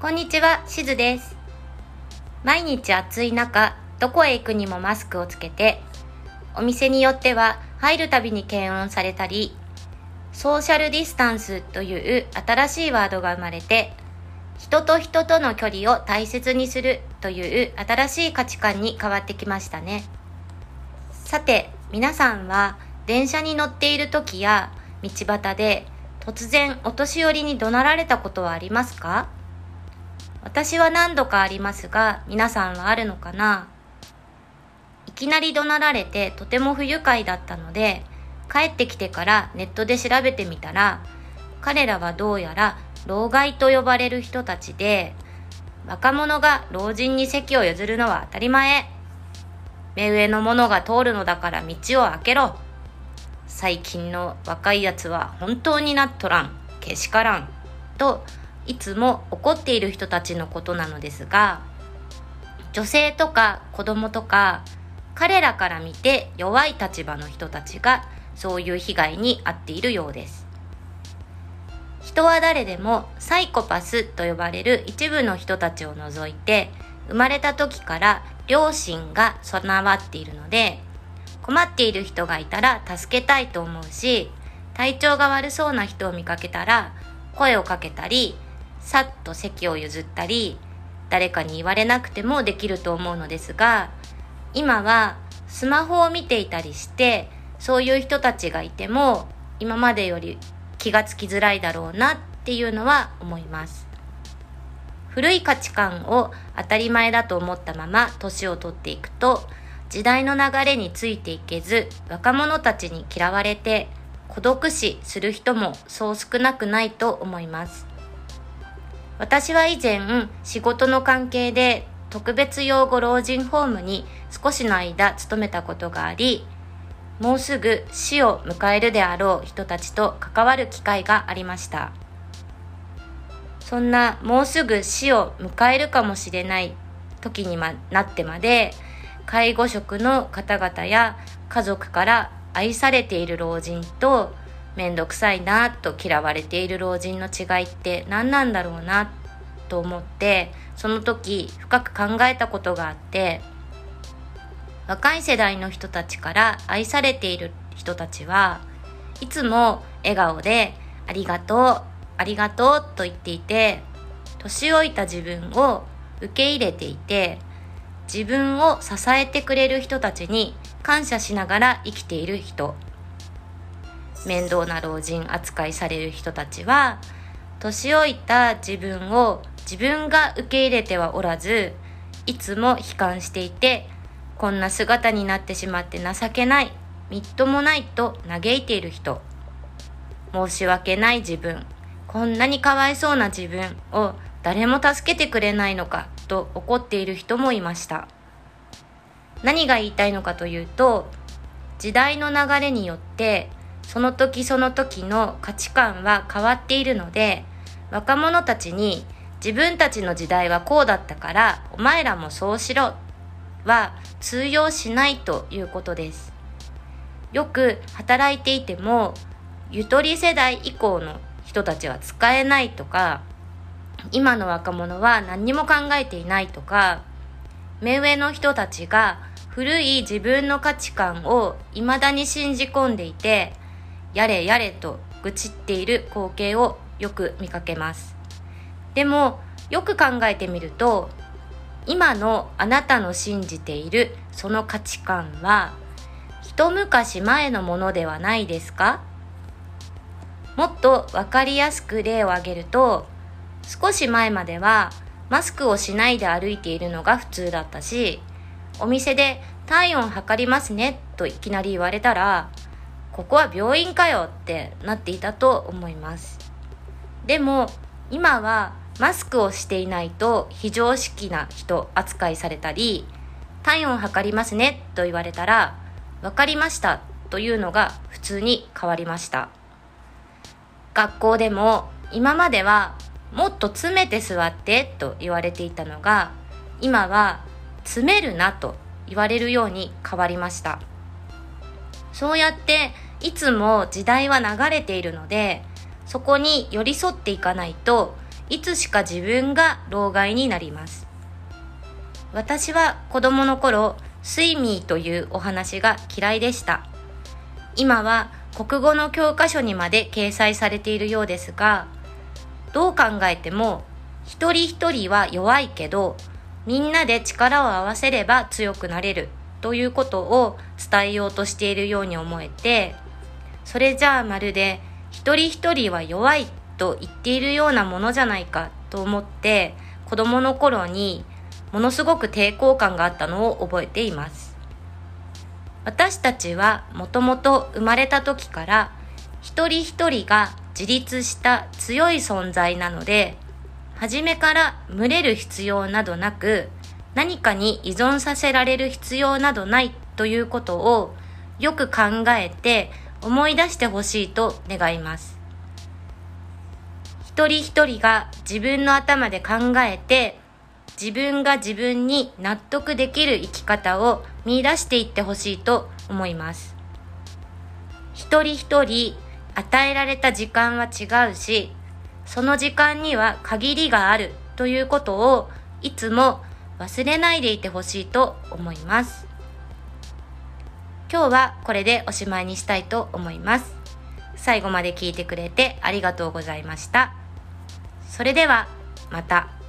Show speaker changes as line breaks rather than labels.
こんにちは、しずです。毎日暑い中、どこへ行くにもマスクをつけて、お店によっては入るたびに検温されたり、ソーシャルディスタンスという新しいワードが生まれて、人と人との距離を大切にするという新しい価値観に変わってきましたね。さて、皆さんは電車に乗っている時や道端で突然お年寄りに怒鳴られたことはありますか？私は何度かありますが、皆さんはあるのかな？いきなり怒鳴られてとても不愉快だったので、帰ってきてからネットで調べてみたら、彼らはどうやら老害と呼ばれる人たちで、若者が老人に席を譲るのは当たり前。目上の者が通るのだから道を開けろ。最近の若いやつは本当になっとらん。けしからん。と、いつも怒っている人たちのことなのですが、女性とか子供とか、彼らから見て弱い立場の人たちがそういう被害に遭っているようです。人は誰でもサイコパスと呼ばれる一部の人たちを除いて生まれた時から両親が備わっているので困っている人がいたら助けたいと思うし体調が悪そうな人を見かけたら声をかけたりさっと席を譲ったり誰かに言われなくてもできると思うのですが今はスマホを見ていたりしてそういう人たちがいても今までより気がつきづらいだろうなっていうのは思います。古い価値観を当たり前だと思ったまま年を取っていくと時代の流れについていけず若者たちに嫌われて孤独死する人もそう少なくないと思います。私は以前仕事の関係で特別養護老人ホームに少しの間勤めたことがありもうすぐ死を迎えるであろう人たちと関わる機会がありました。そんなもうすぐ死を迎えるかもしれない時になってまで介護職の方々や家族から愛されている老人と面倒くさいなと嫌われている老人の違いって何なんだろうなと思ってその時深く考えたことがあって若い世代の人たちから愛されている人たちはいつも笑顔でありがとうありがとうと言っていて年老いた自分を受け入れていて自分を支えてくれる人たちに感謝しながら生きている人。面倒な老人扱いされる人たちは年老いた自分を自分が受け入れてはおらずいつも悲観していてこんな姿になってしまって情けないみっともないと嘆いている人申し訳ない自分こんなにかわいそうな自分を誰も助けてくれないのかと怒っている人もいました。何が言いたいのかというと時代の流れによってその時その時の価値観は変わっているので若者たちに自分たちの時代はこうだったからお前らもそうしろは通用しないということです。よく働いていてもゆとり世代以降の人たちは使えないとか今の若者は何にも考えていないとか目上の人たちが古い自分の価値観を未だに信じ込んでいてやれやれと愚痴っている光景をよく見かけます。でもよく考えてみると今のあなたの信じているその価値観は一昔前のものではないですか？もっと分かりやすく例を挙げると少し前まではマスクをしないで歩いているのが普通だったしお店で体温測りますねといきなり言われたらここは病院かよってなっていたと思います。でも今はマスクをしていないと非常識な人扱いされたり体温測りますねと言われたら分かりましたというのが普通に変わりました。学校でも今まではもっと詰めて座ってと言われていたのが今は詰めるなと言われるように変わりました。そうやっていつも時代は流れているのでそこに寄り添っていかないといつしか自分が老害になります。私は子供の頃スイミーというお話が嫌いでした。今は国語の教科書にまで掲載されているようですがどう考えても一人一人は弱いけどみんなで力を合わせれば強くなれる。ということを伝えようとしているように思えてそれじゃあまるで一人一人は弱いと言っているようなものじゃないかと思って子供の頃にものすごく抵抗感があったのを覚えています。私たちはもともと生まれた時から一人一人が自立した強い存在なので初めから群れる必要などなく何かに依存させられる必要などないということをよく考えて思い出してほしいと願います。一人一人が自分の頭で考えて自分が自分に納得できる生き方を見出していってほしいと思います。一人一人与えられた時間は違うしその時間には限りがあるということをいつも忘れないでいてほしいと思います。今日はこれでおしまいにしたいと思います。最後まで聞いてくれてありがとうございました。それではまた。